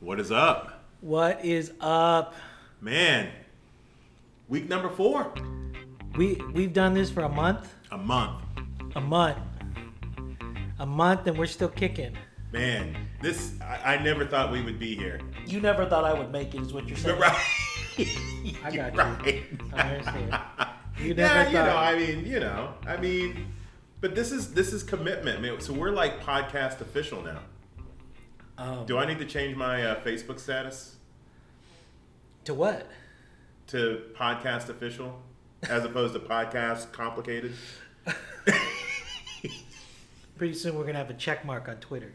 What is up? What is up? Man, week number four. We we've done this for a month, A month. a month, a month, and we're still kicking. Man, this, I, I never thought we would be here. You never thought I would make it, is what you're saying. Right. I got you. right. I understand. You never yeah, you know, I mean, you know, I mean, but this is this is commitment, man. So we're like podcast official now. Um, Do I need to change my uh, Facebook status to what? to podcast official as opposed to podcast complicated? Pretty soon we're gonna have a check mark on Twitter.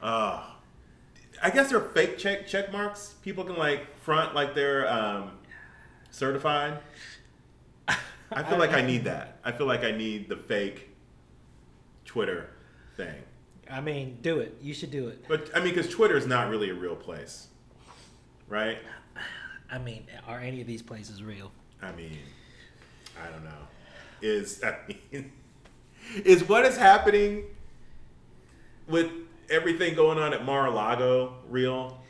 Uh, I guess they're fake check check marks. People can like front like they're um, certified. I feel like I need that. I feel like I need the fake Twitter thing. I mean, do it. You should do it. But I mean, because Twitter is not really a real place, right? I mean, are any of these places real? I mean, I don't know. Is I mean, is what is happening with everything going on at Mar-a-Lago real?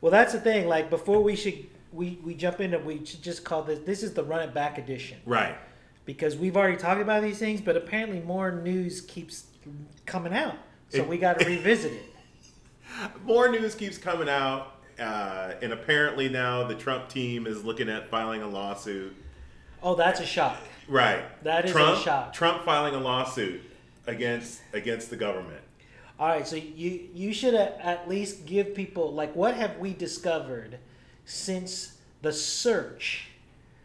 Well, that's the thing. Like before we should we we jump into we should just call this this is the run it back edition Right. because we've already talked about these things, but apparently more news keeps coming out, so It- we got to revisit it. More news keeps coming out, uh, and apparently now the Trump team is looking at filing a lawsuit. Oh, that's a shock. Right. That is a Trump, shock. Trump filing a lawsuit against against the government. All right, so you you should at least give people like what have we discovered since the search?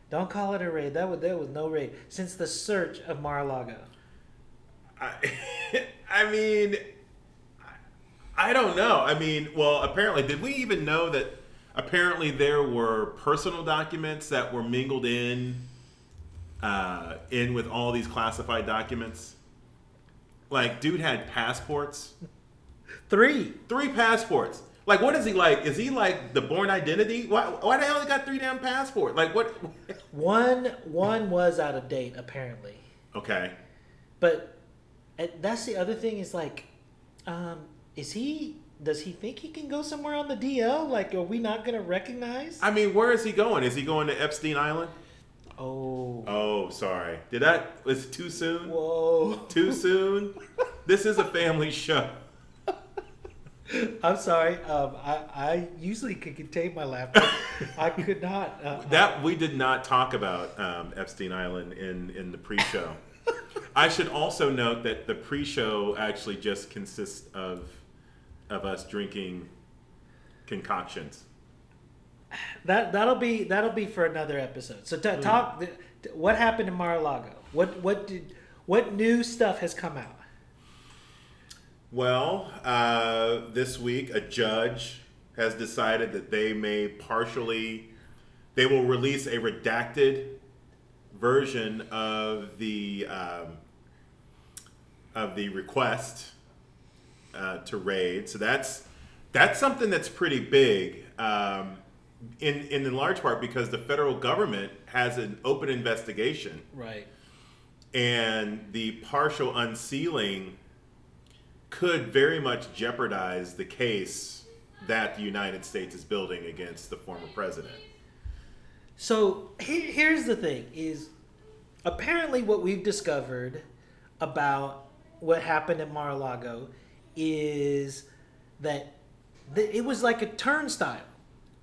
Don't call it a raid. That was there was no raid since the search of Mar-a-Lago. I, I mean, I don't know. I mean, well, apparently, did we even know that? Apparently, there were personal documents that were mingled in, uh, in with all these classified documents. Like, dude had passports, Three. three passports. Like, what is he like? Is he like the Bourne Identity? Why? Why the hell he got three damn passports? Like, what? One one was out of date apparently. Okay. But that's the other thing is like, um, is he? Does he think he can go somewhere on the DL? Like, are we not gonna recognize? I mean, where is he going? Is he going to Epstein Island? Oh, Oh, sorry. Did that? Was too soon? whoa! Too soon? this is a family show. I'm sorry. Um, I I usually can contain my laughter. I could not. Uh, That we did not talk about um, Epstein Island in in the pre-show. I should also note that the pre-show actually just consists of of us drinking concoctions. that that'll be that'll be for another episode. So t- talk. th- th- what happened in Mar-a-Lago? What what did what new stuff has come out? Well, uh, this week a judge has decided that they may partially, they will release a redacted version of the um, of the request uh, to raid. So that's that's something that's pretty big. Um, in, in in large part because the federal government has an open investigation Right. and the partial unsealing could very much jeopardize the case that the United States is building against the former president. So here, here's the thing: is apparently what we've discovered about what happened at Mar-a-Lago is that th- it was like a turnstile.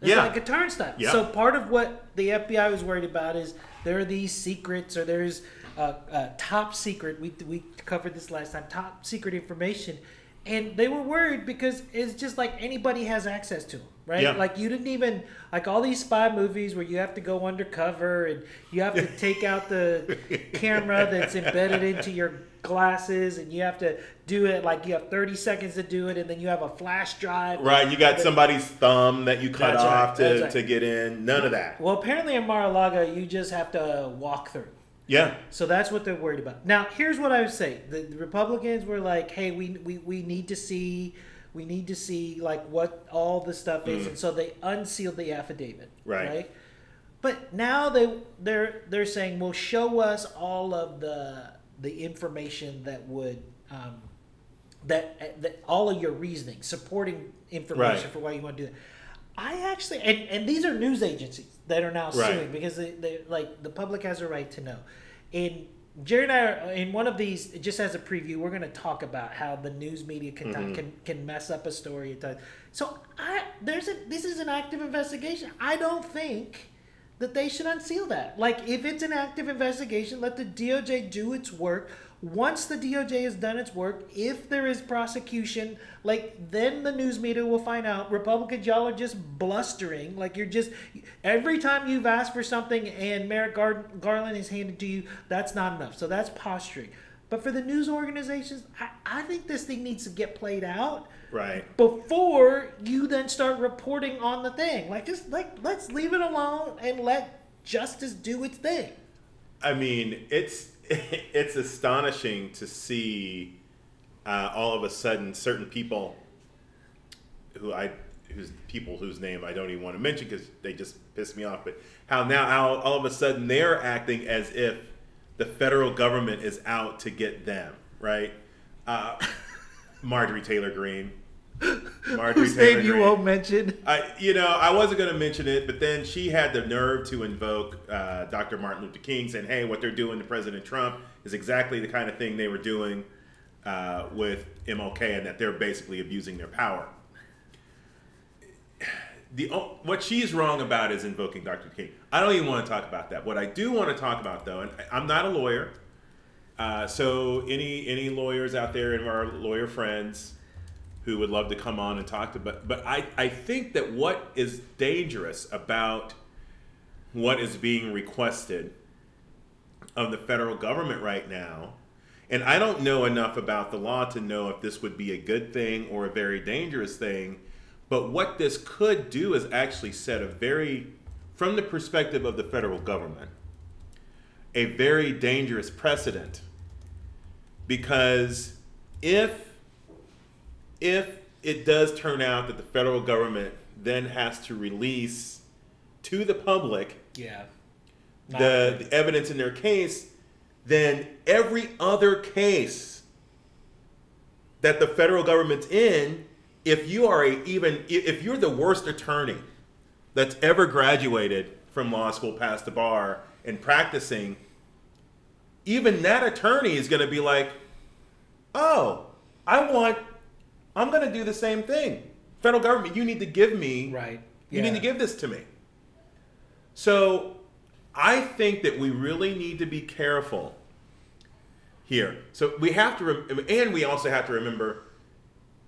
It's Yeah. like a turnstile. Yeah. So part of what the FBI was worried about is there are these secrets or there's uh, uh, top secret. We we covered this last time. Top secret information. And they were worried because it's just like anybody has access to them, right? Yeah. Like you didn't even like all these spy movies where you have to go undercover and you have to take out the camera that's embedded into your glasses and you have to do it like you have 30 seconds to do it and then you have a flash drive. Right, you got somebody's thumb that you cut right, off that's to, right. to get in. None of that. Well, apparently in Mar-a-Lago you just have to walk through. Yeah. So that's what they're worried about. Now, here's what I would say: the, the Republicans were like, "Hey, we, we we need to see, we need to see like what all the stuff is," and so they unsealed the affidavit. Right. But now they they're they're saying, "Well, show us all of the the information that would um, that that all of your reasoning, supporting information Right. for why you want to do that." I actually, and, and these are news agencies that are now Right. suing because they, they like the public has a right to know. In Jerry and I, are, in one of these, just as a preview, we're going to talk about how the news media can Mm-hmm. can can mess up a story at times. So I there's a this is an active investigation. I don't think that they should unseal that. Like if it's an active investigation, let the DOJ do its work. Once the DOJ has done its work, if there is prosecution, like then the news media will find out Republicans y'all are just blustering. Like you're just every time you've asked for something and Merrick Gar- Garland is handed to you, that's not enough. So that's posturing. But for the news organizations, I, I think this thing needs to get played out Right. before you then start reporting on the thing. Like just like let's leave it alone and let justice do its thing. I mean, it's it's astonishing to see uh, all of a sudden certain people who I whose people whose name I don't even want to mention because they just piss me off. But how now how all of a sudden they're acting as if the federal government is out to get them, right? Uh, Marjorie Taylor Greene. Marjorie Whose name you won't mention. I, you know, I wasn't going to mention it, but then she had the nerve to invoke uh, Dr. Martin Luther King, saying, "Hey, what they're doing to President Trump is exactly the kind of thing they were doing uh, with MLK, and that they're basically abusing their power." The what she's wrong about is invoking Dr. King. I don't even want to talk about that. What I do want to talk about, though, and I'm not a lawyer, uh, so any any lawyers out there and our lawyer friends who would love to come on and talk to but but I, I think that what is dangerous about what is being requested of the federal government right now and I don't know enough about the law to know if this would be a good thing or a very dangerous thing but what this could do is actually set a very from the perspective of the federal government a very dangerous precedent. Because if if it does turn out that the federal government then has to release to the public Yeah. the, the evidence in their case, then every other case that the federal government's in, if you are a, even if you're the worst attorney that's ever graduated from law school past the bar and practicing, even that attorney is going to be like, "Oh, I want I'm going to do the same thing. Federal government, you need to give me Right. Yeah. you need to give this to me. So I think that we really need to be careful here. So we have to, rem- and we also have to remember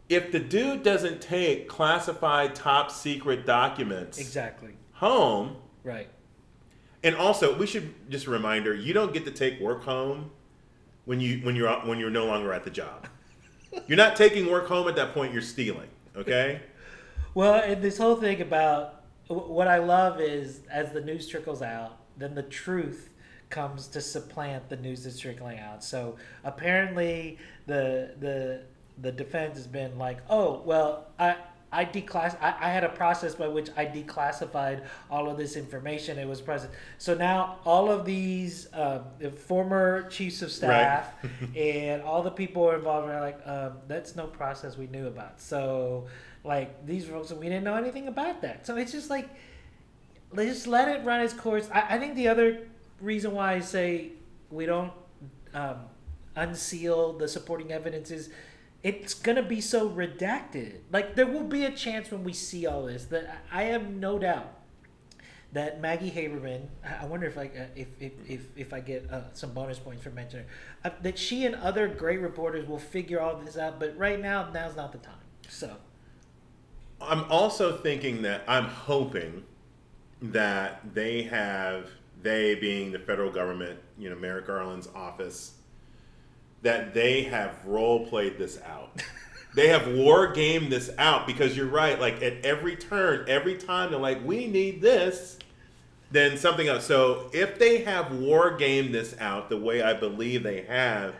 if the dude doesn't take classified top secret documents Exactly. home, Right. and also we should just a reminder: you don't get to take work home when you when you're when you're no longer at the job. You're not taking work home at that point. You're stealing. Okay. Well, and this whole thing about what I love is as the news trickles out, then the truth comes to supplant the news that's trickling out. So apparently, the the the defense has been like, oh well, I. I declass. I, I had a process by which I declassified all of this information. It was present. So now all of these um, the former chiefs of staff and all the people involved are like, um, that's no process we knew about. So like these folks, we didn't know anything about that. So it's just like, let's just let it run its course. I, I think the other reason why I say we don't um, unseal the supporting evidence is it's gonna be so redacted. Like there will be a chance when we see all this that I have no doubt that Maggie Haberman, I wonder if I uh, if if if, if I get uh, some bonus points for mentioning uh, that she and other great reporters will figure all this out. But right now, now's not the time. So I'm also thinking that I'm hoping that they have they being the federal government, you know, Merrick Garland's office, that they have role played this out. they have war game this out because you're right. Like at every turn, every time they're like, "We need this," then something else. So if they have war game this out the way I believe they have,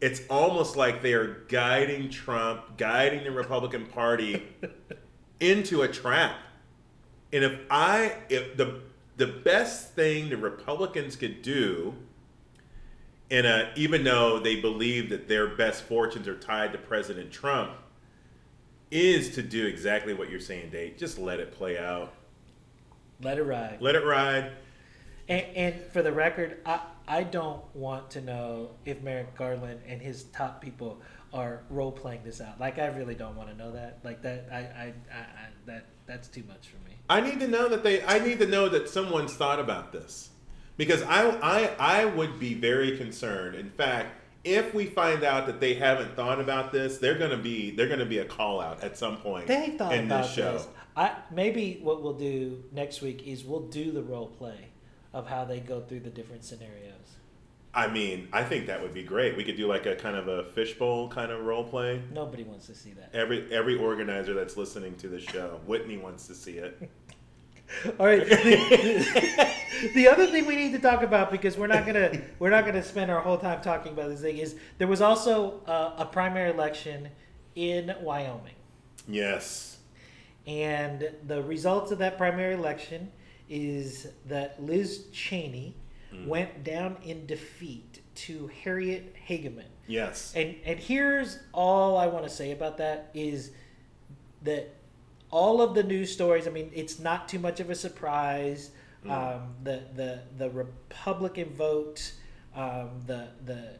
it's almost like they are guiding Trump, guiding the Republican Party into a trap. And if I if the the best thing the Republicans could do in a uh, even though they believe that their best fortunes are tied to President Trump is to do exactly what you're saying, Dave. Just let it play out. Let it ride. Let it ride. And, and for the record, I, I don't want to know if Merrick Garland and his top people are role playing this out. Like I really don't want to know that. Like that, I, I, I, I that that's too much for me. I need to know that they. I need to know that someone's thought about this, because I, I, I would be very concerned. In fact, if we find out that they haven't thought about this, they're gonna be they're gonna be a call out at some point. They thought in about this show. this. I maybe what we'll do next week is we'll do the role play of how they go through the different scenarios. I mean, I think that would be great. We could do like a kind of a fishbowl kind of role play. Nobody wants to see that. Every every organizer that's listening to the show, Whitney wants to see it. All right. The, the other thing we need to talk about because we're not gonna we're not gonna spend our whole time talking about this thing is there was also uh, a primary election in Wyoming, Yes. and the results of that primary election is that Liz Cheney went down in defeat to Harriet Hageman. Yes. And and here's all I want to say about that is that all of the news stories. I mean, it's not too much of a surprise. Um, the the the Republican vote, um, the the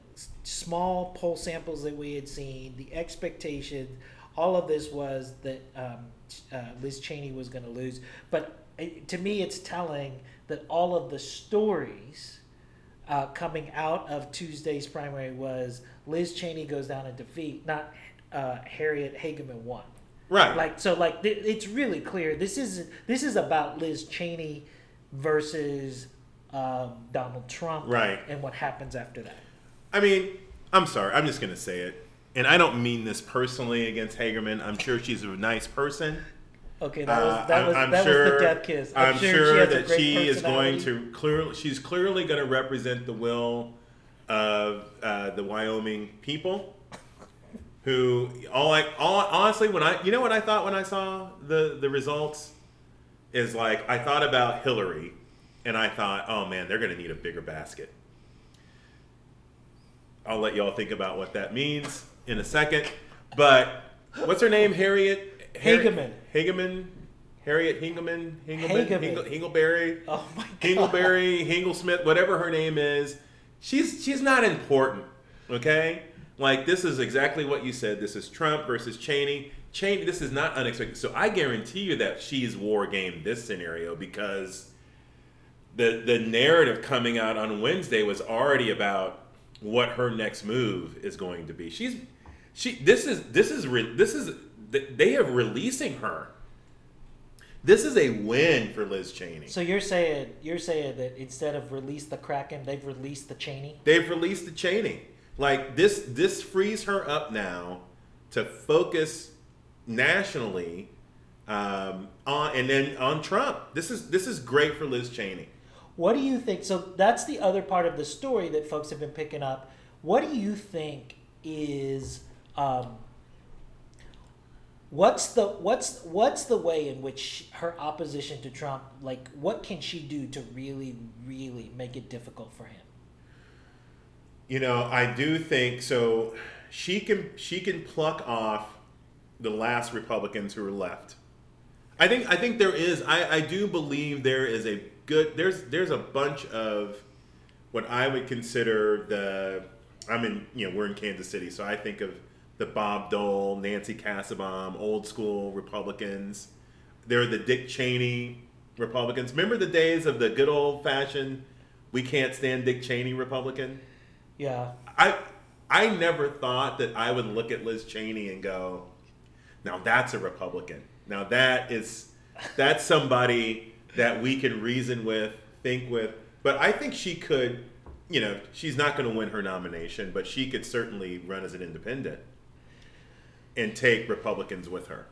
small poll samples that we had seen, the expectation, all of this was that um, uh, Liz Cheney was going to lose. But it, to me, it's telling that all of the stories uh, coming out of Tuesday's primary was Liz Cheney goes down in defeat, not uh, Harriet Hageman won. Right. Like so, like th- it's really clear. This is this is about Liz Cheney versus um, Donald Trump, Right. And what happens after that. I mean, I'm sorry. I'm just gonna say it, and I don't mean this personally against Hagerman. I'm sure she's a nice person. Okay, that was Uh, that I'm- was I'm that sure, was the death kiss. I'm, she sure, has a that she is going to clearly. She's clearly going to represent the will of uh, the Wyoming people. Who all I all honestly when I you know what I thought when I saw the the results is like I thought about Hillary and I thought oh man they're gonna need a bigger basket. I'll let y'all think about what that means in a second. But what's her name? Harriet Harri- Hageman. Hageman. Harriet Hingelman. Hingelman. Hageman. Hingle, Hingleberry. Oh my god. Hingleberry, Hinglesmith, whatever her name is. She's she's not important. Okay? Like this is exactly what you said. This is Trump versus Cheney. Cheney, this is not unexpected. So I guarantee you that she's war game this scenario because the the narrative coming out on Wednesday was already about what her next move is going to be. She's she this is this is re, this is they are releasing her. This is a win for Liz Cheney. So you're saying you're saying that instead of release the Kraken, they've released the Cheney. They've released the Cheney. Like this this frees her up now to focus nationally um, on and then on Trump. This is this is great for Liz Cheney. What do you think? So that's the other part of the story that folks have been picking up. What do you think is um, what's the what's what's the way in which her opposition to Trump like what can she do to really really make it difficult for him? You know, I do think so. She can she can pluck off the last Republicans who are left. I think I think there is I, I do believe there is a good there's there's a bunch of what I would consider the I'm in you know we're in Kansas City so I think of the Bob Dole, Nancy Kassebaum, old school Republicans. They're the Dick Cheney Republicans. Remember the days of the good old fashioned we can't stand Dick Cheney Republican? Yeah. I I never thought that I would look at Liz Cheney and go, now that's a Republican. Now that is that's somebody that we can reason with, think with. But I think she could, you know, she's not going to win her nomination, but she could certainly run as an independent and take Republicans with her.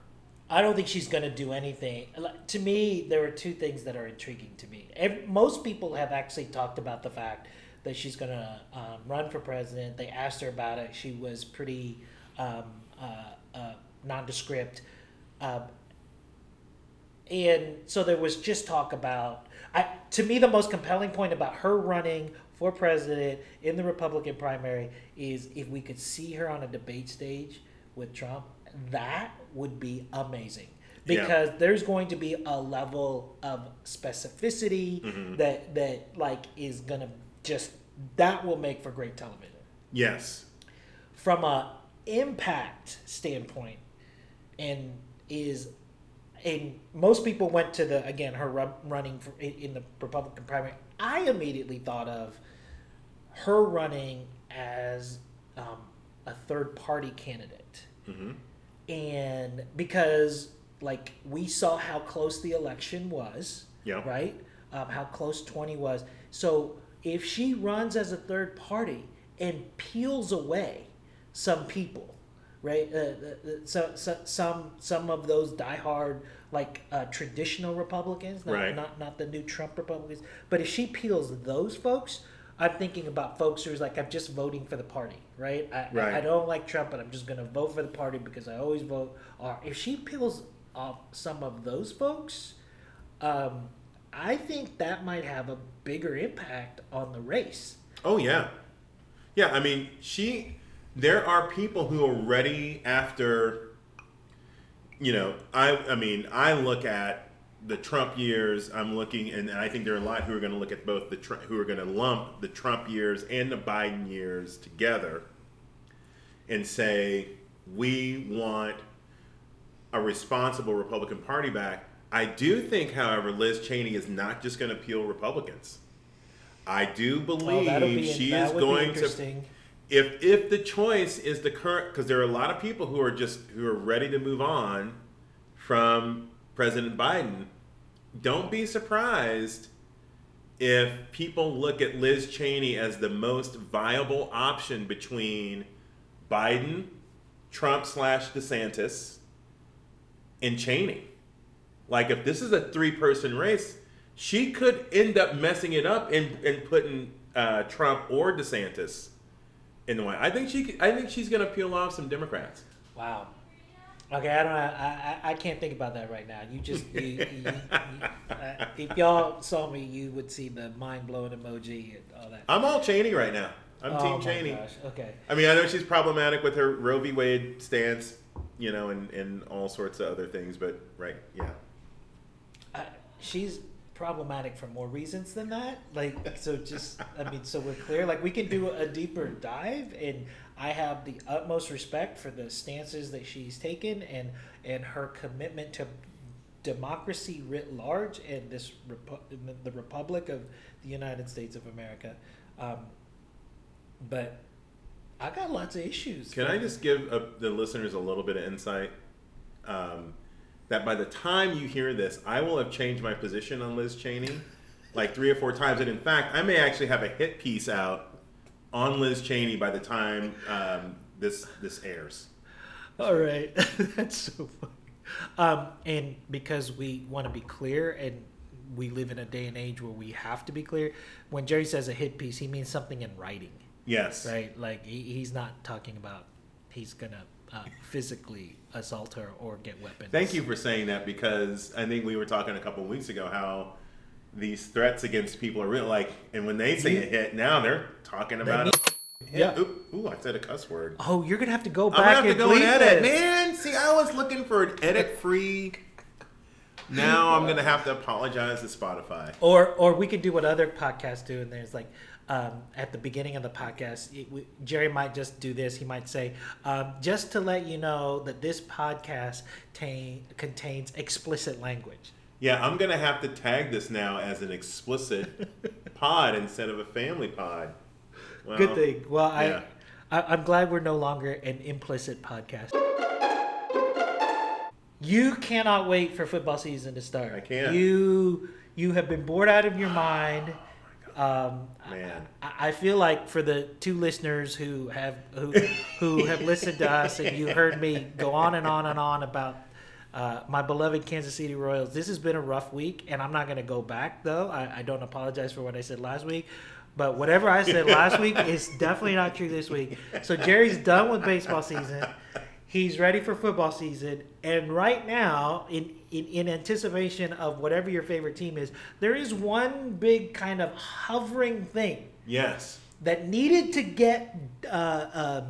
I don't think she's going to do anything. To me, there are two things that are intriguing to me. Most people have actually talked about the fact that she's going to um, run for president. They asked her about it. She was pretty um, uh, uh, nondescript. Um, and so there was just talk about. I, to me, the most compelling point about her running for president in the Republican primary is if we could see her on a debate stage with Trump. That would be amazing Yeah. because there's going to be a level of specificity Mm-hmm. that that like is gonna just that will make for great television. Yes. from a impact standpoint and is and most people went to the again her running for, in the republican primary. I immediately thought of her running as um, a third party candidate. Hmm and because like we saw how close the election was Yeah. right? Um, how close 20 was. So if she runs as a third party and peels away some people right uh, uh, uh, so, so, some some of those diehard like uh, traditional republicans not, Right. not not the new trump republicans but if she peels those folks i'm thinking about folks who's like i'm just voting for the party right i, Right. I don't like trump but i'm just going to vote for the party because i always vote or if she peels off some of those folks um, I think that might have a bigger impact on the race. Oh yeah, yeah. I mean, she. There are people who are ready after. You know, I. I mean, I look at the Trump years. I'm looking, and I think there are a lot who are going to look at both the Tr- who are going to lump the Trump years and the Biden years together, and say we want a responsible Republican Party back. I do think, however, Liz Cheney is not just going to peel Republicans. I do believe be she is going to. If if the choice is the current, because there are a lot of people who are just who are ready to move on from President Biden. Don't be surprised if people look at Liz Cheney as the most viable option between Biden, Trump slash DeSantis, and Cheney. Like if this is a three person race, she could end up messing it up and, and putting uh, Trump or DeSantis in the way. I think she I think she's gonna peel off some Democrats. Wow. Okay, I don't. I, I I can't think about that right now. You just you, you, you, uh, if y'all saw me, you would see the mind blowing emoji and all that. I'm all Cheney right now. I'm oh Team Cheney. gosh. Okay. I mean, I know she's problematic with her Roe v. Wade stance, you know, and, and all sorts of other things, but right, yeah. She's problematic for more reasons than that. Like, so just, I mean, so we're clear. Like, we can do a deeper dive, and I have the utmost respect for the stances that she's taken and and her commitment to democracy writ large and this the Republic of the United States of America. Um, but I got lots of issues. Can I just give uh the listeners a little bit of insight? Um, that by the time you hear this, I will have changed my position on Liz Cheney like three or four times. And in fact, I may actually have a hit piece out on Liz Cheney by the time um, this this airs. All right, that's so funny. Um, and because we want to be clear, and we live in a day and age where we have to be clear, when Jerry says a hit piece, he means something in writing, Yes. right? Like he, he's not talking about he's gonna uh, physically assault her or get weapons. Thank you for saying that because I think we were talking a couple weeks ago how these threats against people are real. Like, and when they say a hit, now they're talking about it. Yeah. Ooh, ooh, I said a cuss word. Oh, you're gonna have to go I'm back gonna have to and go and edit, this. man. See, I was looking for an edit-free. Now I'm gonna have to apologize to Spotify. Or or we could do what other podcasts do, and there's like um, at the beginning of the podcast, it, we, Jerry might just do this. He might say, um, "Just to let you know that this podcast ta- contains explicit language." Yeah, I'm gonna have to tag this now as an explicit pod instead of a family pod. Well, Good thing. Well, yeah. I, I I'm glad we're no longer an implicit podcast. You cannot wait for football season to start. I can't. You you have been bored out of your mind. Um, Man. I, I feel like for the two listeners who have who who have listened to us and you heard me go on and on and on about uh, my beloved Kansas City Royals. This has been a rough week, and I'm not going to go back though. I, I don't apologize for what I said last week, but whatever I said last week is definitely not true this week. So Jerry's done with baseball season. He's ready for football season, and right now, in, in in anticipation of whatever your favorite team is, there is one big kind of hovering thing Yes. that needed to get uh, um,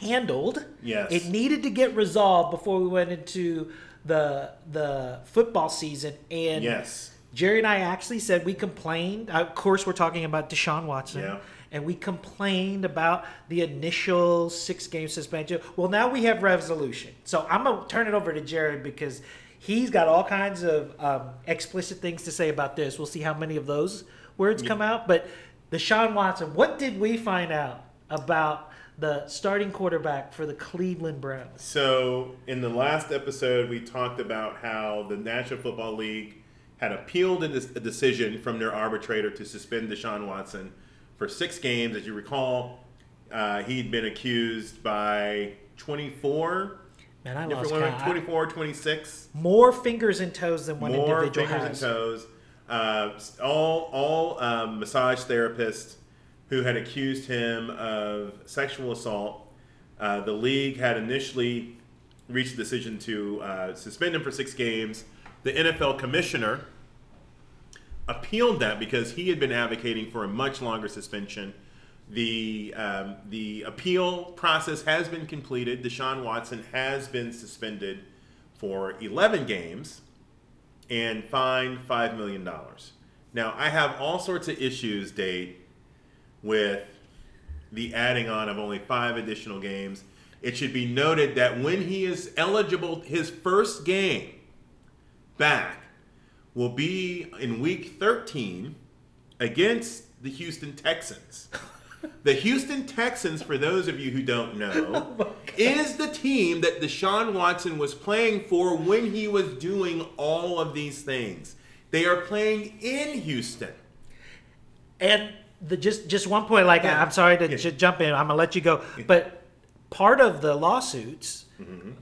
handled. Yes. It needed to get resolved before we went into the the football season. And Yes. Jerry and I actually said we complained. Of course, we're talking about Deshaun Watson. Yeah. And we complained about the initial six game suspension. Well, now we have resolution. So I'm going to turn it over to Jared because he's got all kinds of um, explicit things to say about this. We'll see how many of those words come out. But the Deshaun Watson, what did we find out about the starting quarterback for the Cleveland Browns? So, in the last episode, we talked about how the National Football League had appealed a, a decision from their arbitrator to suspend Deshaun Watson for six games. As you recall, uh, he'd been accused by 24 Man, I different lost women, count. 24, 26 More fingers and toes than one more individual fingers has. and toes. Uh, all all um, massage therapists who had accused him of sexual assault. Uh, the league had initially reached a decision to uh, suspend him for six games. The NFL commissioner appealed that because he had been advocating for a much longer suspension. The um, the appeal process has been completed. Deshaun Watson has been suspended for 11 games and fined $5 million. Now, I have all sorts of issues, Dave, with the adding on of only five additional games. It should be noted that when he is eligible, his first game back will be in week 13 against the Houston Texans. The Houston Texans, for those of you who don't know, is the team that Deshaun Watson was playing for when he was doing all of these things. They are playing in Houston. And the just just one point, like Yeah. I'm sorry to Yeah. j- jump in, I'm gonna let you go, but part of the lawsuits Mm-hmm.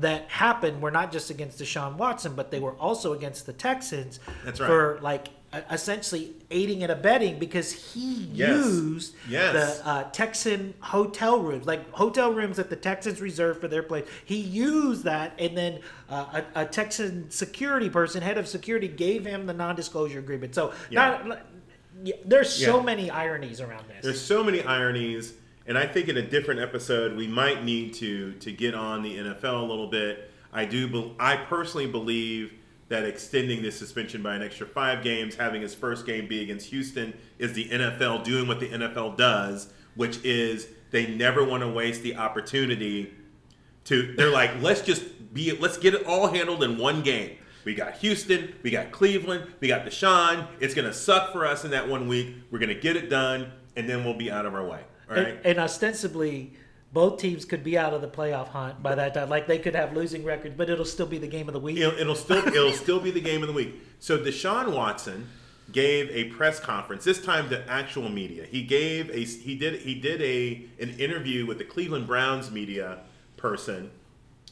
That happened were not just against Deshaun Watson, but they were also against the Texans right. for like essentially aiding and abetting because he Yes. used Yes. the uh, Texan hotel rooms, like hotel rooms that the Texans reserved for their place. He used that, and then uh, a, a Texan security person, head of security, gave him the non-disclosure agreement. So Yeah. not, there's so Yeah. many ironies around this. There's so many ironies, and I think in a different episode we might need to to get on the NFL a little bit. I do. bel I personally believe that extending this suspension by an extra five games, having his first game be against Houston, is the NFL doing what the NFL does, which is they never want to waste the opportunity to. They're like, let's just be. Let's get it all handled in one game. We got Houston, we got Cleveland, we got Deshaun. It's gonna suck for us in that one week. We're gonna get it done, and then we'll be out of our way. Right. and, and ostensibly, both teams could be out of the playoff hunt by that time. Like they could have losing records, but it'll still be the game of the week. It'll, it'll still it'll still be the game of the week. So Deshaun Watson gave a press conference this time to actual media. He gave a he did he did a an interview with the Cleveland Browns media person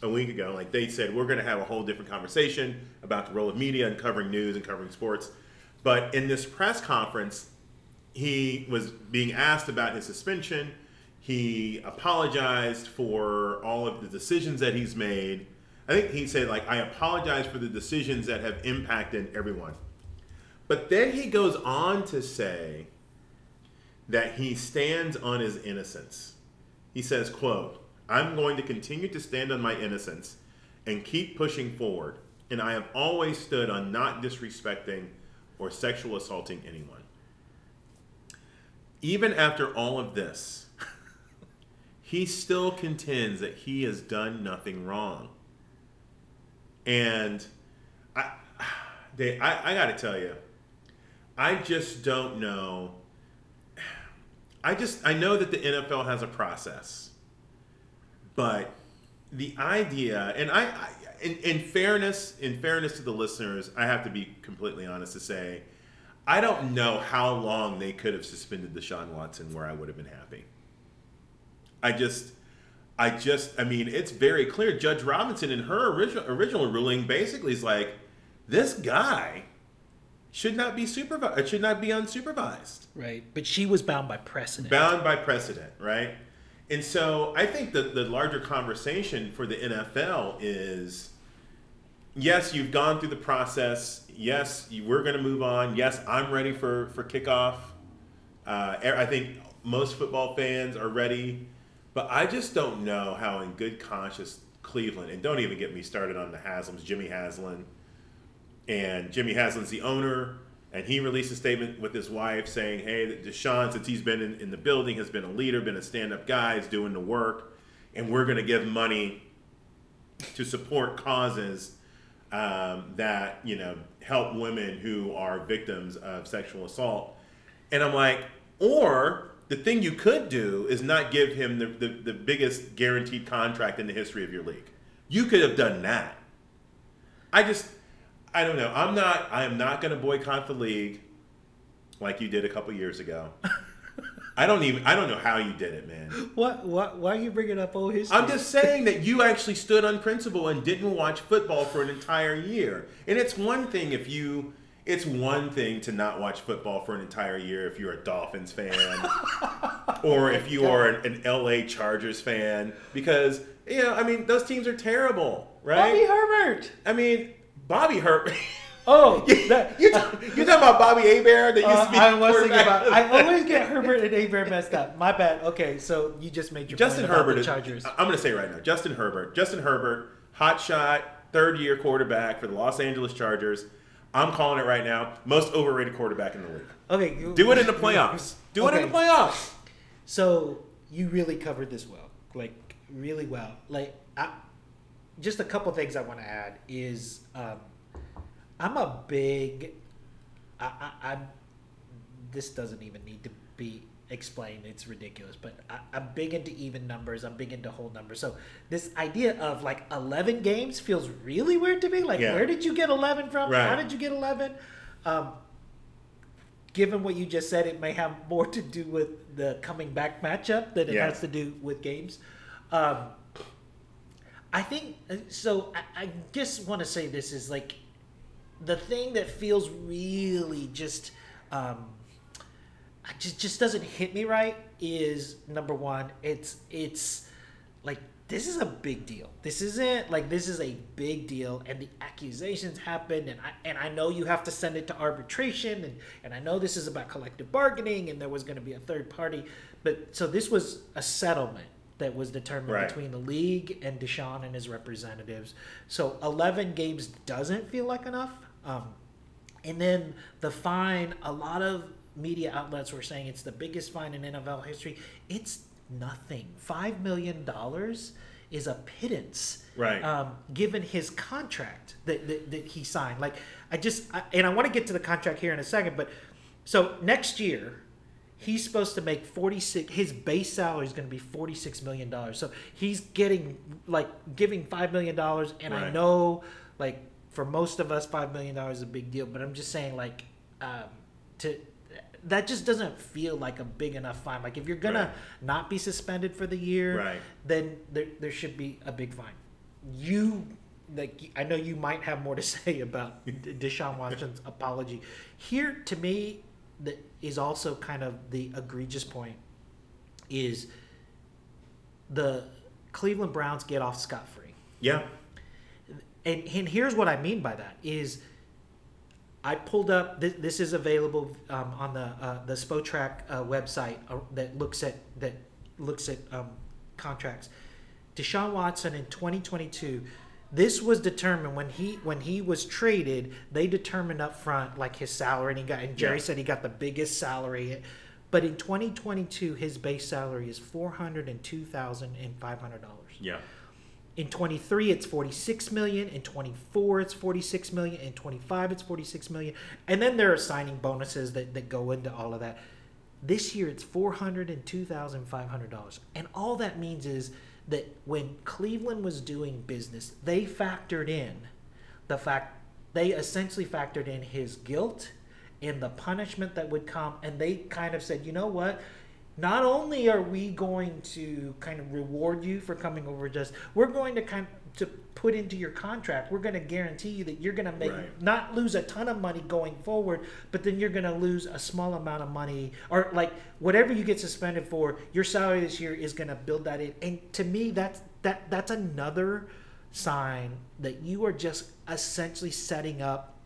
a week ago. Like they said, we're going to have a whole different conversation about the role of media and covering news and covering sports. But in this press conference, he was being asked about his suspension. He apologized for all of the decisions that he's made. I think he said, like, I apologize for the decisions that have impacted everyone. But then he goes on to say that he stands on his innocence. He says, quote, I'm going to continue to stand on my innocence and keep pushing forward. And I have always stood on not disrespecting or sexual assaulting anyone. Even after all of this, he still contends that he has done nothing wrong. And I, they, I, I got to tell you, I just don't know. I just I know that the NFL has a process, but the idea, and I, I in, in fairness, in fairness to the listeners, I have to be completely honest to say, I don't know how long they could have suspended the Deshaun Watson where I would have been happy. I just, I just, I mean, it's very clear. Judge Robinson, in her original original ruling, basically is like, this guy should not be supervised. Uh, should not be unsupervised Right. But she was bound by precedent. bound by precedent, right? And so I think that the larger conversation for the NFL is yes, you've gone through the process. Yes, you, we're going to move on. Yes, I'm ready for, for kickoff. Uh, I think most football fans are ready. But I just don't know how, in good conscience, Cleveland, and don't even get me started on the Haslams, Jimmy Haslam, and Jimmy Haslam's the owner, and he released a statement with his wife saying, "Hey, Deshaun, since he's been in, in the building, has been a leader, been a stand-up guy, is doing the work, and we're going to give money to support causes um, that you know help women who are victims of sexual assault." And I'm like, or the thing you could do is not give him the, the, the biggest guaranteed contract in the history of your league. You could have done that. I just, I don't know. I'm not, I am not going to boycott the league like you did a couple years ago. I don't even, I don't know how you did it, man. What, what, why are you bringing up old history? I'm just saying that you actually stood on principle and didn't watch football for an entire year. And it's one thing if you, it's one thing to not watch football for an entire year if you're a Dolphins fan or if you are an, an, LA Chargers fan because you know I mean those teams are terrible, right? Bobby Herbert. I mean Bobby Herbert. Oh, that, you you're talking about Bobby Hebert that used uh, be. I was thinking about. I always get Herbert and Hebert messed up. My bad. Okay, so you just made your Justin point Herbert. the Is, Chargers. I'm going to say right now, Justin Herbert. Justin Herbert, hot shot, third year quarterback for the Los Angeles Chargers. I'm calling it right now. Most overrated quarterback in the league. Okay, do it in the playoffs. Do okay. it in the playoffs. So you really covered this well, like really well. Like, I, just a couple things I want to add is um, I'm a big. I, I, I this doesn't even need to be explained. It's ridiculous, but I, am big into even numbers. I'm big into whole numbers. So this idea of like 11 games feels really weird to me. Like, yeah. where did you get 11 from? Right. How did you get 11? Um, given what you just said, it may have more to do with the coming back matchup than it yeah. has to do with games. Um, I think so. I, I just want to say this is like the thing that feels really just. Um, just just doesn't hit me right is number one it's it's like this is a big deal this isn't like this is a big deal and the accusations happened and I and I know you have to send it to arbitration and and I know this is about collective bargaining and there was going to be a third party but so this was a settlement that was determined right. between the league and Deshaun and his representatives so 11 games doesn't feel like enough um, and then the fine a lot of media outlets were saying it's the biggest fine in NFL history. It's nothing. Five million dollars is a pittance, right? Um, given his contract that, that, that he signed. Like I just I, and I want to get to the contract here in a second, but so next year he's supposed to make 46 his base salary is going to be 46 million dollars so he's getting like giving 5 million dollars and right. i know like for most of us 5 million dollars is a big deal but i'm just saying like um, to that just doesn't feel like a big enough fine. Like if you're gonna right. not be suspended for the year, right. then there there should be a big fine. You like I know you might have more to say about Deshaun Watson's apology. Here to me that is also kind of the egregious point is the Cleveland Browns get off scot free. Yeah. And and here's what I mean by that is I pulled up. This, this is available um, on the uh, the Spotrac uh, website uh, that looks at that looks at um, contracts. Deshaun Watson in 2022. This was determined when he when he was traded. They determined up front like his salary, and he got. And Jerry yeah. said he got the biggest salary. But in 2022, his base salary is four hundred and two thousand and five hundred dollars. Yeah. In 23, it's 46 million. In 24, it's 46 million. In 25, it's 46 million. And then there are signing bonuses that, that go into all of that. This year, it's $402,500. And all that means is that when Cleveland was doing business, they factored in the fact, they essentially factored in his guilt and the punishment that would come. And they kind of said, you know what? Not only are we going to kind of reward you for coming over to us, we're going to kind of to put into your contract we're going to guarantee you that you're going to make right. not lose a ton of money going forward but then you're going to lose a small amount of money or like whatever you get suspended for your salary this year is going to build that in and to me that's that that's another sign that you are just essentially setting up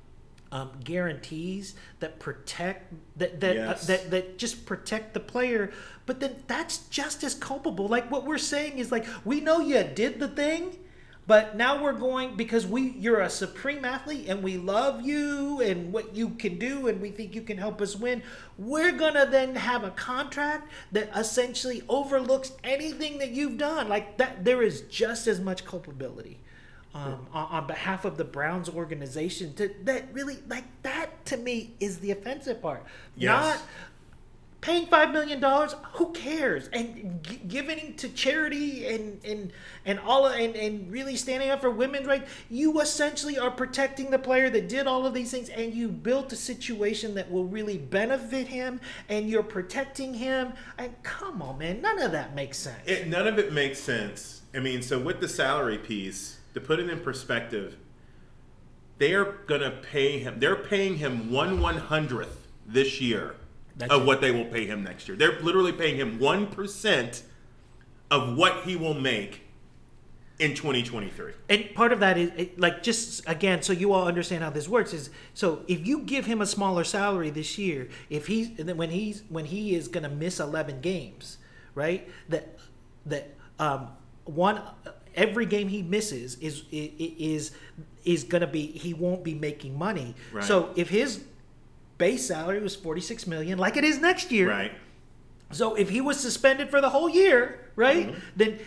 um, guarantees that protect that that, Yes. uh, that that just protect the player. But then that's just as culpable. Like what we're saying is like we know you did the thing. But now we're going because we you're a supreme athlete and we love you and what you can do and we think you can help us win. We're gonna then have a contract that essentially overlooks anything that you've done. Like that, there is just as much culpability um, on, on behalf of the Browns organization. To that really like that to me is the offensive part. Yes. Not paying five million dollars who cares and g- giving to charity and and and all of, and, and really standing up for women's rights you essentially are protecting the player that did all of these things and you built a situation that will really benefit him and you're protecting him and come on man none of that makes sense It, none of it makes sense. I mean, so with the salary piece, to put it in perspective, they are gonna pay him. They're paying him one one hundredth this year That's of it. what they will pay him next year. They're literally paying him one percent of what he will make in 2023. and part of that is like just again so you all understand how this works is so if you give him a smaller salary this year if he's when he's when he is going to miss 11 games right that that um one every game he misses is is is going to be he won't be making money Right. so if his base salary was 46 million like it is next year Right. so if he was suspended for the whole year, right, Mm-hmm. then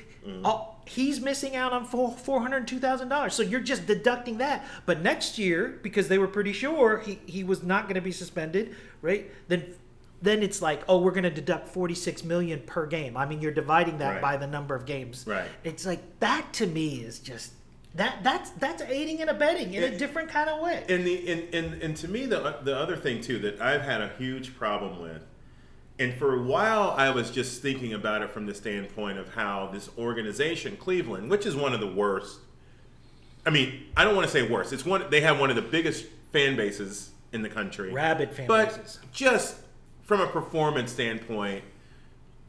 all, he's missing out on four four hundred two thousand dollars. So you're just deducting that. But next year, because they were pretty sure he, he was not going to be suspended, right? Then then it's like, oh, we're going to deduct forty six million per game. I mean, you're dividing that Right. by the number of games. Right. It's like that to me is just that that's that's aiding and abetting in a different kind of way. And the and, and, and to me the the other thing too that I've had a huge problem with, and for a while I was just thinking about it from the standpoint of how this organization, Cleveland, which is one of the worst. I mean, I don't want to say worst. It's one they have one of the biggest fan bases in the country. Rabid fan but bases. just from a performance standpoint,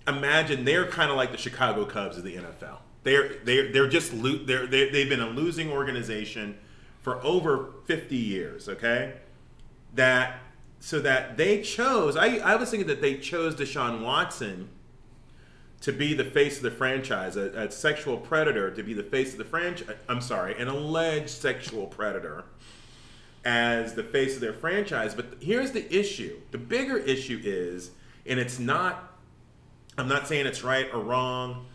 imagine they're kind of like the Chicago Cubs of the NFL. They're they're they're just lo- they're, they they've been a losing organization for over 50 years. Okay, that so that they chose. I I was thinking that they chose Deshaun Watson to be the face of the franchise, a, a sexual predator to be the face of the franchise. I'm sorry, an alleged sexual predator as the face of their franchise. But here's the issue. The bigger issue is, and it's not, I'm not saying it's right or wrong,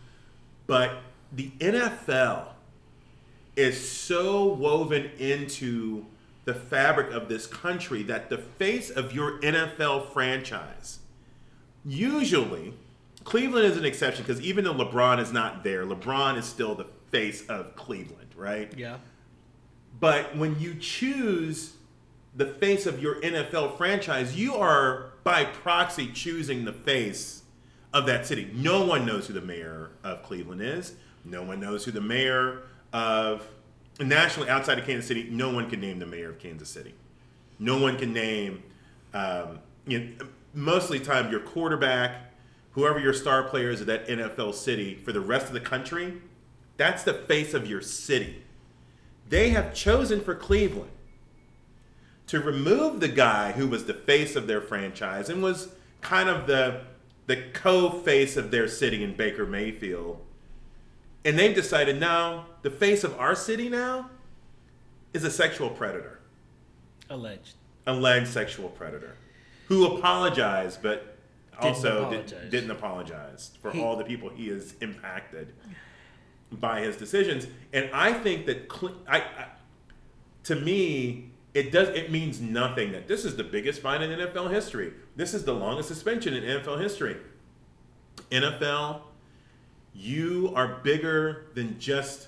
but the NFL is so woven into the fabric of this country that the face of your NFL franchise, usually, Cleveland is an exception because even though LeBron is not there, LeBron is still the face of Cleveland, right? Yeah. But when you choose the face of your NFL franchise, you are by proxy choosing the face of that city. No one knows who the mayor of Cleveland is. No one knows who the mayor of nationally outside of Kansas City. No one can name the mayor of Kansas City. No one can name. Um, you know, mostly time your quarterback, whoever your star player is of that NFL city for the rest of the country. That's the face of your city they have chosen for Cleveland to remove the guy who was the face of their franchise and was kind of the the co-face of their city in Baker Mayfield. And they've decided now the face of our city now is a sexual predator, Alleged. alleged sexual predator, who apologized but also did- apologize. didn't apologize for He- all the people he has impacted by his decisions. And I think that I, I to me it does it means nothing that this is the biggest fine in NFL history. This is the longest suspension in NFL history. NFL, you are bigger than just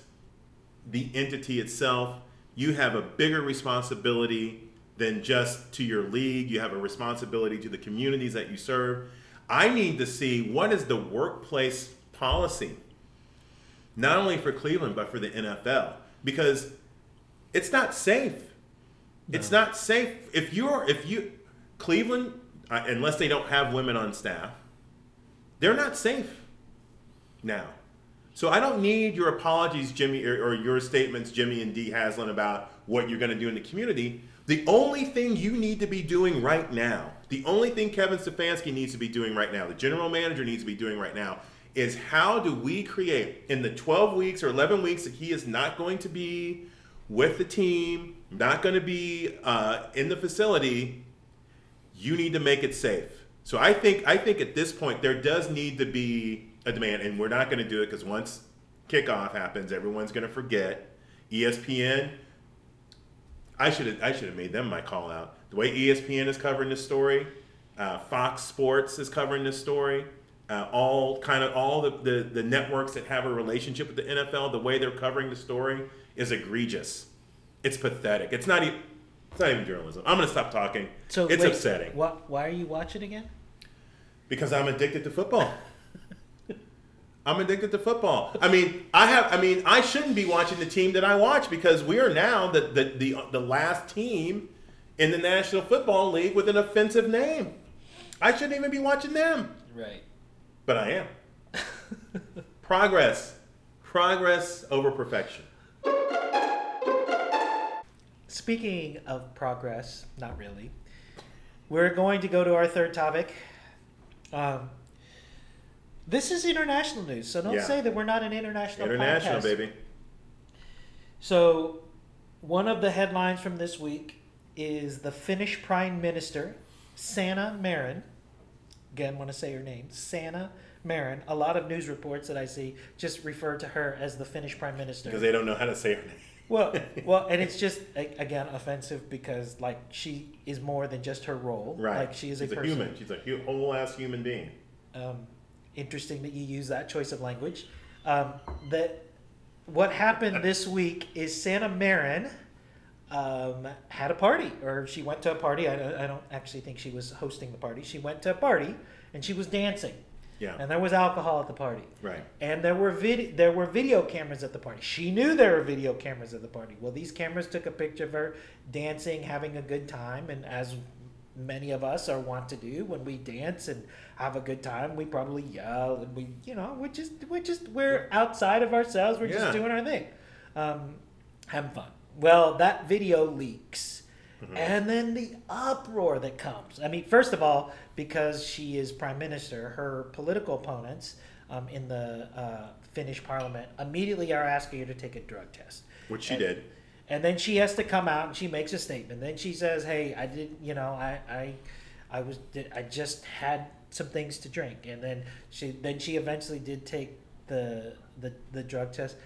the entity itself. You have a bigger responsibility than just to your league. You have a responsibility to the communities that you serve. I need to see what is the workplace policy, not only for Cleveland, but for the NFL, because it's not safe. It's not safe if you're if you Cleveland, uh, unless they don't have women on staff, they're not safe now. So I don't need your apologies, Jimmy, or, or your statements, Jimmy and Dee Haslam, about what you're going to do in the community. The only thing you need to be doing right now, the only thing Kevin Stefanski needs to be doing right now, the general manager needs to be doing right now, is how do we create in the 12 weeks or 11 weeks that he is not going to be with the team, not going to be uh, in the facility, you need to make it safe. So I think I think at this point there does need to be a demand, and we're not going to do it because once kickoff happens, everyone's going to forget. ESPN, I should have I should have made them my call out. The way ESPN is covering this story, uh, Fox Sports is covering this story. Uh, all kind of all the, the the networks that have a relationship with the NFL, the way they're covering the story is egregious. It's pathetic. It's not even it's not even journalism. I'm gonna stop talking. So it's wait, upsetting Why, why are you watching again? because I'm addicted to football. I'm addicted to football. I mean, I have. I mean, I shouldn't be watching the team that I watch because we are now the the the, the last team in the National Football League with an offensive name. I shouldn't even be watching them, Right. But I am. Progress, progress over perfection. Speaking of progress, not really. We're going to go to our third topic. Um, this is international news, so don't Yeah. say that we're not an international International, podcast. baby. So, one of the headlines from this week is the Finnish Prime Minister, Sanna Marin. Again, want to say her name, Sanna Marin. A lot of news reports that I see just refer to her as the Finnish Prime Minister. Because they don't know how to say her name. Well, well, and it's just again offensive because like she is more than just her role. Right. Like she is She's a a, human. She's a hu- whole ass human being. Um, interesting that you use that choice of language. Um, that what happened this week is Sanna Marin um, had a party, or she went to a party. I, don't- I don't actually think she was hosting the party. She went to a party and she was dancing, Yeah. and there was alcohol at the party. Right. And there were vid- there were video cameras at the party. She knew there were video cameras at the party. Well, these cameras took a picture of her dancing, having a good time, and as many of us are wont to do when we dance and have a good time, we probably yell and we, you know, we just we just we're outside of ourselves. We're Yeah. just doing our thing, um, having fun. Well, that video leaks. And then the uproar that comes. I mean, first of all, because she is prime minister, her political opponents um, in the uh, Finnish parliament immediately are asking her to take a drug test. Which she And- did. And then she has to come out and she makes a statement. Then she says, "Hey, I didn't, you know, I, I, I was, I just had some things to drink." And then she, then she eventually did take the the the drug test.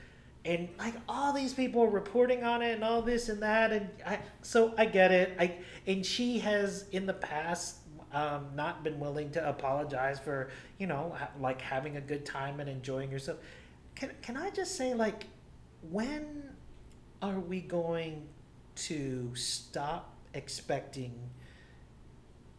And like all these people are reporting on it and all this and that, and I, so I get it. I and she has in the past um, not been willing to apologize for you know ha- like having a good time and enjoying yourself. Can can I just say like when are we going to stop expecting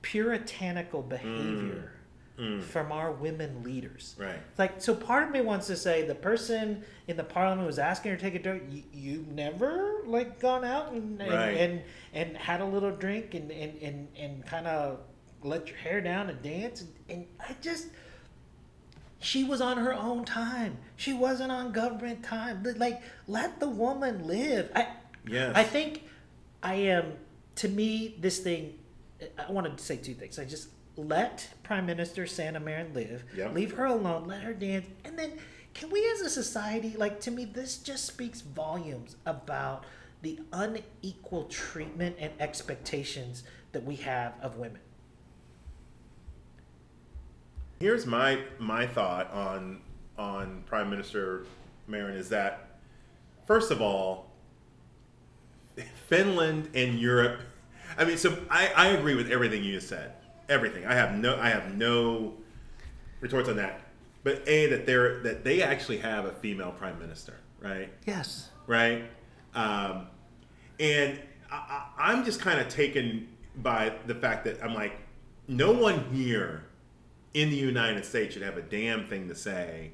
puritanical behavior Mm. Mm. from our women leaders? Right. Like, so part of me wants to say the person in the parliament was asking her to take a drink. You, you've never like gone out and and, Right. and, and had a little drink and and and, and kind of let your hair down and dance. And, and I just, she was on her own time. She wasn't on government time. Like, let the woman live. I, Yes. I think I am. To me, this thing. I wanted to say two things. I just let Prime Minister Sanna Marin live. Yep. Leave her alone. Let her dance. And then, can we, as a society, like to me, this just speaks volumes about the unequal treatment and expectations that we have of women. Here's my my thought on on Prime Minister Marin is that first of all, Finland and Europe. I mean, so I, I agree with everything you just said. Everything. I have no I have no retorts on that. But a that they're that they actually have a female prime minister, right? Yes. right? Um, and I, I, I'm just kind of taken by the fact that I'm like, no one here in the United States should have a damn thing to say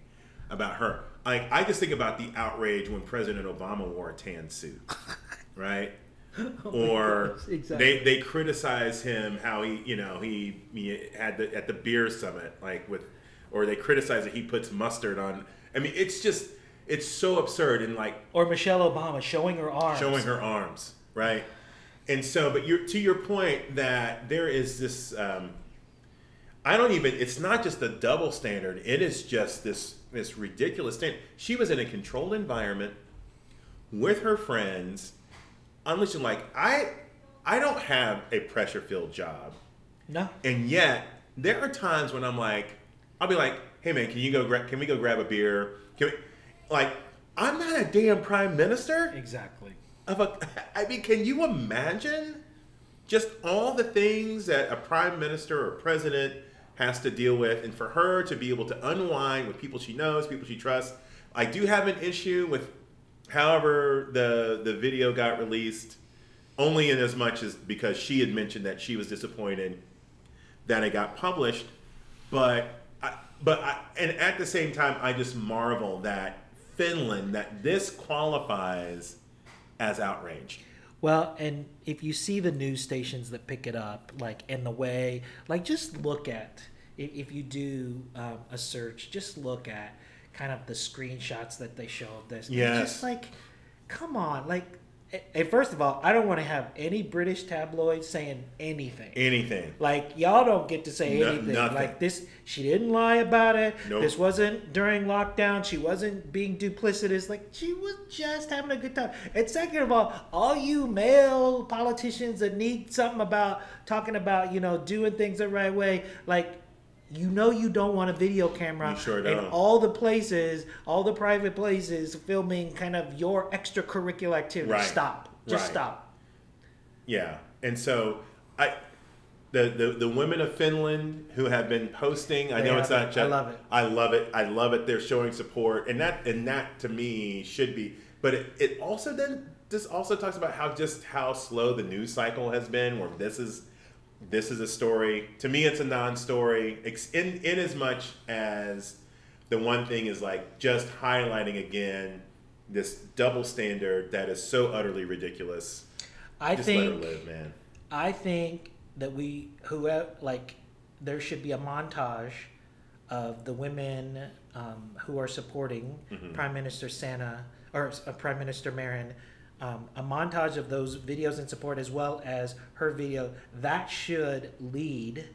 about her. Like, I just think about the outrage when President Obama wore a tan suit, right? or gosh, exactly. they they criticize him how he you know he, he had the at the beer summit like with or they criticize that he puts mustard on i mean it's just it's so absurd and like Or Michelle Obama showing her arms. showing her arms right and so, but you're to your point that there is this. Um, I don't even. It's not just a double standard. It is just this this ridiculous standard. She was in a controlled environment with her friends. I'm listening. Like I, I don't have a pressure filled job, No. and yet there are times when I'm like, I'll be like, "Hey man, can you go? Gra- can we go grab a beer? Can we?" Like, I'm not a damn prime minister Exactly. of a I mean, can you imagine just all the things that a prime minister or president has to deal with and for her to be able to unwind with people she knows, people she trusts. I do have an issue with however the the video got released only in as much as because she had mentioned that she was disappointed that it got published, but I, but I, and at the same time I just marvel that Finland that this qualifies as outrage. Well, and if you see the news stations that pick it up, like in the way, like just look at if, you do um, a search, just look at kind of the screenshots that they show of this. Yeah. Just like, come on, like. First of all, I don't want to have any British tabloids saying anything. Anything. Like y'all don't get to say No- anything. nothing. Like this, she didn't lie about it. Nope. This wasn't during lockdown. She wasn't being duplicitous. Like she was just having a good time. And second of all, all you male politicians that need something about talking about you know doing things the right way, like. You know you don't want a video camera You sure in don't. all the places, all the private places, filming kind of your extracurricular activity. Right. Stop. Just Right. stop. Yeah, and so I, the the the women of Finland who have been posting. I They know it's not. Just, I love it. I love it. I love it. They're showing support, and that and that to me should be. But it, it also then this also talks about how just how slow the news cycle has been. Where this is this is a story. To me, it's a non-story. In in as much as the one thing is like just highlighting again this double standard that is so utterly ridiculous. I Just think live, man. I think that we whoever like there should be a montage of the women um, who are supporting Mm-hmm. Prime Minister Sanna or uh, Prime Minister Marin. Um, a montage of those videos in support as well as her video that should lead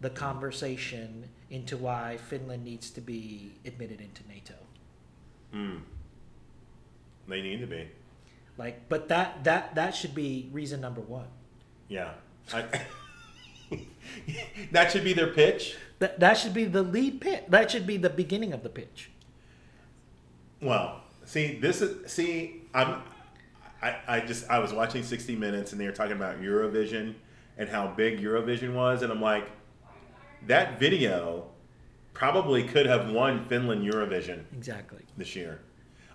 the conversation into why Finland needs to be admitted into NATO. Mm. They need to be. Like, but that that that should be reason number one. Yeah. I, that should be their pitch. That that should be the lead pitch. That should be the beginning of the pitch. Well, see, this is see, I'm I, I just I was watching 60 Minutes and they were talking about Eurovision and how big Eurovision was, and I'm like, that video probably could have won Finland Eurovision Exactly. this year.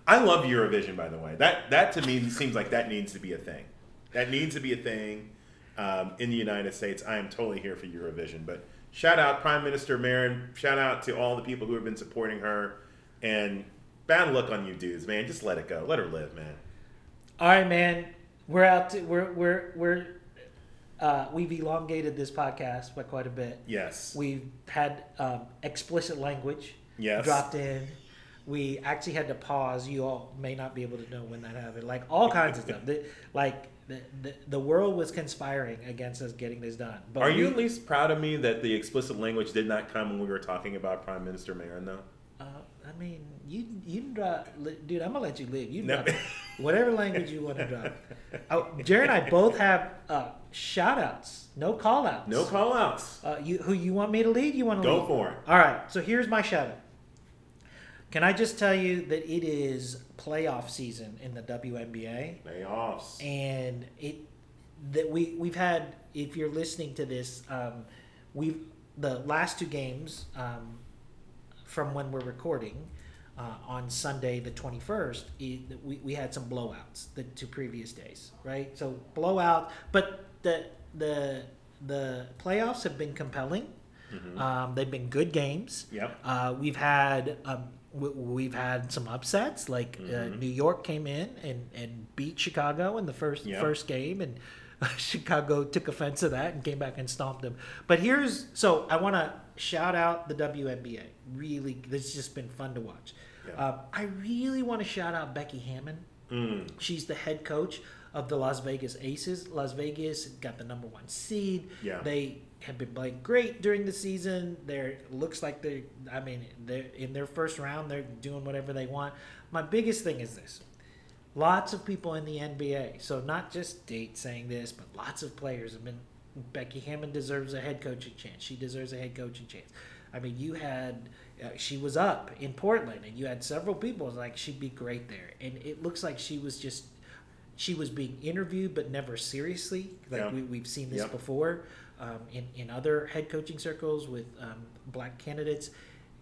I love Eurovision, by the way. That that to me seems like that needs to be a thing. That needs to be a thing um, in the United States. I am totally here for Eurovision. But shout out Prime Minister Marin. Shout out to all the people who have been supporting her. And bad luck on you dudes, man. Just let it go. Let her live, man. All right, man. We're out. To, we're we're we're. Uh, we've elongated this podcast by quite a bit. Yes. We've had um, explicit language Yes. dropped in. We actually had to pause. You all may not be able to know when that happened. Like all kinds of stuff. The, like the, the the world was conspiring against us getting this done. But Are you at least proud of me that the explicit language did not come when we were talking about Prime Minister Marin, though? I mean, you you can drop, dude. I'm gonna let you live. You No. drop whatever language you want to drop. Oh, Jared and I both have uh, shout outs, no call outs. No call outs. Uh, you who you want me to lead? You want to Go lead? for it. All right. So here's my shout out. Can I just tell you that it is playoff season in the WNBA? Layoffs. and it that we we've had if you're listening to this um, we've the last two games um, from when we're recording uh, on Sunday the 21st it, we, we had some blowouts the two previous days right so blowout but the the the playoffs have been compelling um, they've been good games Yep. uh, we've had um, w- we've had some upsets. Like uh, Mhm. New York came in and, and beat Chicago in the first Yep. first game, and Chicago took offense to that and came back and stomped them. But here's so I want to shout out the WNBA. Really, this has just been fun to watch. Yeah. Uh, I really want to shout out Becky Hammon. Mm. She's the head coach of the Las Vegas Aces. Las Vegas got the number one seed. Yeah. They have been playing great during the season. They're looks like they're. I mean, they're in their first round. They're doing whatever they want. My biggest thing is this: lots of people in the NBA. So not just Dave saying this, but lots of players have been. Becky Hammon deserves a head coaching chance. She deserves a head coaching chance. I mean, you had uh, she was up in Portland, and you had several people like she'd be great there, and it looks like she was just she was being interviewed, but never seriously. Like Yeah. we, we've seen this Yep. before um, in in other head coaching circles with um, black candidates.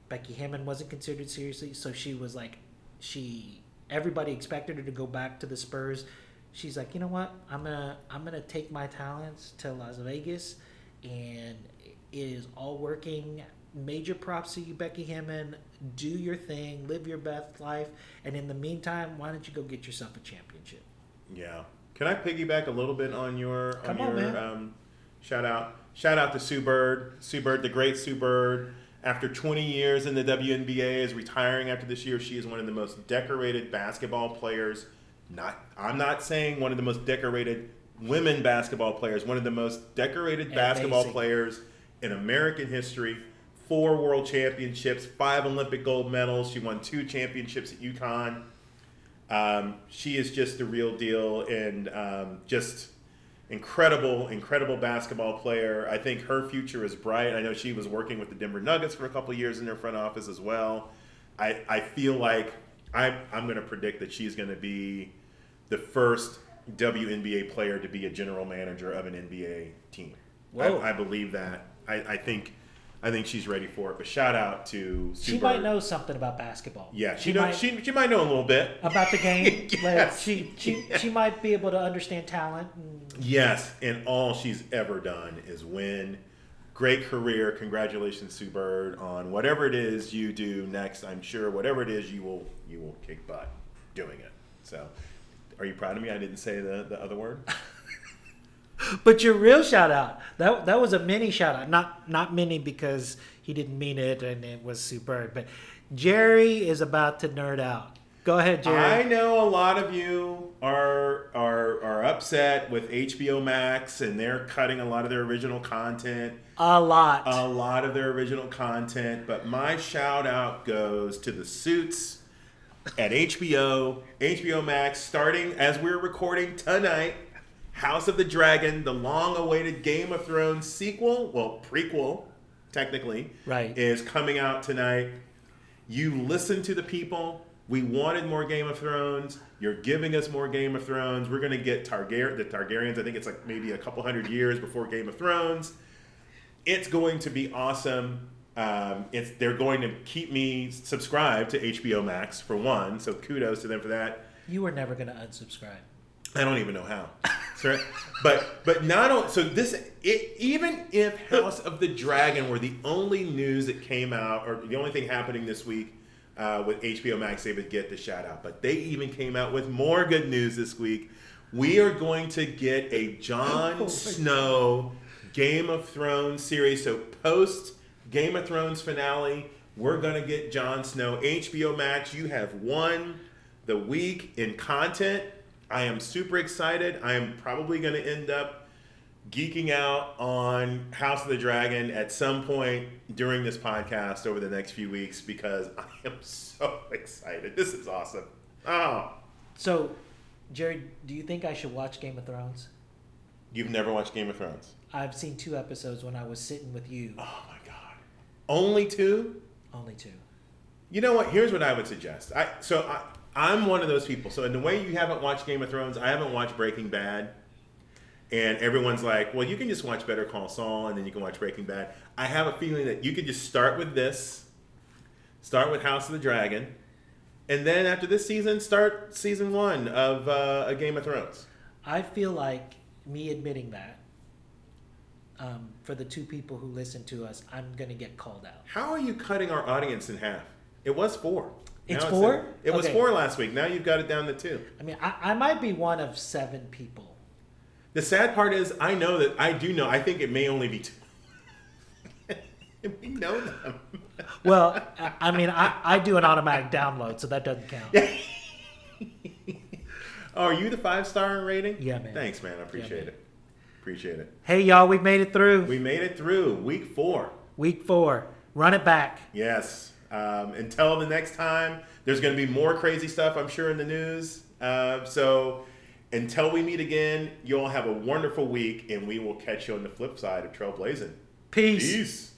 Becky Hammon wasn't considered seriously, so she was like, she everybody expected her to go back to the Spurs. She's like, you know what? I'm gonna I'm gonna take my talents to Las Vegas, and it is all working. Major props to you, Becky Hammon. Do your thing, live your best life, and in the meantime, why don't you go get yourself a championship? Yeah. Can I piggyback a little bit on your Come on on, your um, shout out? Shout out to Sue Bird. Sue Bird, the great Sue Bird. After 20 years in the WNBA, is retiring after this year. She is one of the most decorated basketball players. Not, I'm not saying one of the most decorated women basketball players. One of the most decorated basketball players in American history. Four world championships, five Olympic gold medals. She won two championships at UConn. Um, she is just the real deal and um, just incredible, incredible basketball player. I think her future is bright. I know she was working with the Denver Nuggets for a couple of years in their front office as well. I, I feel like I, I'm going to predict that she's going to be the first WNBA player to be a general manager of an NBA team. I, I believe that. I, I think I think she's ready for it. But shout out to Sue She might know something about basketball. Yeah, she, she know, might she, she might know a little bit. about the game. Like, Yes. she she she might be able to understand talent. And, Yes, and all she's ever done is win. Great career. Congratulations, Sue Bird, on whatever it is you do next. I'm sure whatever it is, you will you will kick butt doing it. So, are you proud of me? I didn't say the, the other word. But your real shout out that that was a mini shout out, not not mini because he didn't mean it and it was superb. But Jerry is about to nerd out. Go ahead, Jerry. I know a lot of you are are are upset with HBO Max and they're cutting a lot of their original content. a lot. a lot of their original content, but my shout out goes to the suits at HBO, HBO Max, starting as we're recording tonight. House of the Dragon, the long awaited Game of Thrones sequel, well, prequel, technically, Right. is coming out tonight. You listen to the people. We wanted more Game of Thrones. You're giving us more Game of Thrones. We're going to get Targaryen, the Targaryens. I think it's like maybe a couple hundred years before Game of Thrones it's going to be awesome. Um, it's they're going to keep me subscribed to HBO Max for one, so kudos to them for that. you were never going to unsubscribe. I don't even know how. But but not only so this it, even if House of the Dragon were the only news that came out or the only thing happening this week uh, with HBO Max, they would get the shout out. But they even came out with more good news this week. We are going to get a Jon Snow Game of Thrones series. So post Game of Thrones finale, we're gonna get Jon Snow. HBO Max, you have won the week in content. I am super excited. I am probably gonna end up geeking out on House of the Dragon at some point during this podcast over the next few weeks because I am so excited. This is awesome. Oh, So, Jerry, do you think I should watch Game of Thrones? you've never watched Game of Thrones? I've seen two episodes when I was sitting with you. Oh my god. Only two? Only two. You know what? Here's what I would suggest. I so I I'm one of those people. So in the way you haven't watched Game of Thrones, I haven't watched Breaking Bad. And everyone's like, well, you can just watch Better Call Saul and then you can watch Breaking Bad. I have a feeling that you could just start with this, start with House of the Dragon, and then after this season, start season one of uh, a Game of Thrones. I feel like me admitting that um, for the two people who listen to us, I'm going to get called out. How are you cutting our audience in half? It was four. It's Now four? It was Okay. four last week. Now you've got it down to two. I mean, I, I might be one of seven people. The sad part is, I know that I do know. I think it may only be two. we know them. Well, I, I mean, I, I do an automatic download, so that doesn't count. Oh, are you the five star rating? Yeah, man. Thanks, man. I appreciate man. it. Appreciate it. Hey, y'all, we've made it through We made it through week four. week four. Run it back. Yes. Um, until the next time, there's going to be more crazy stuff, I'm sure, in the news. Uh, so until we meet again, you all have a wonderful week, and we will catch you on the flip side of Trailblazing. Peace. Peace.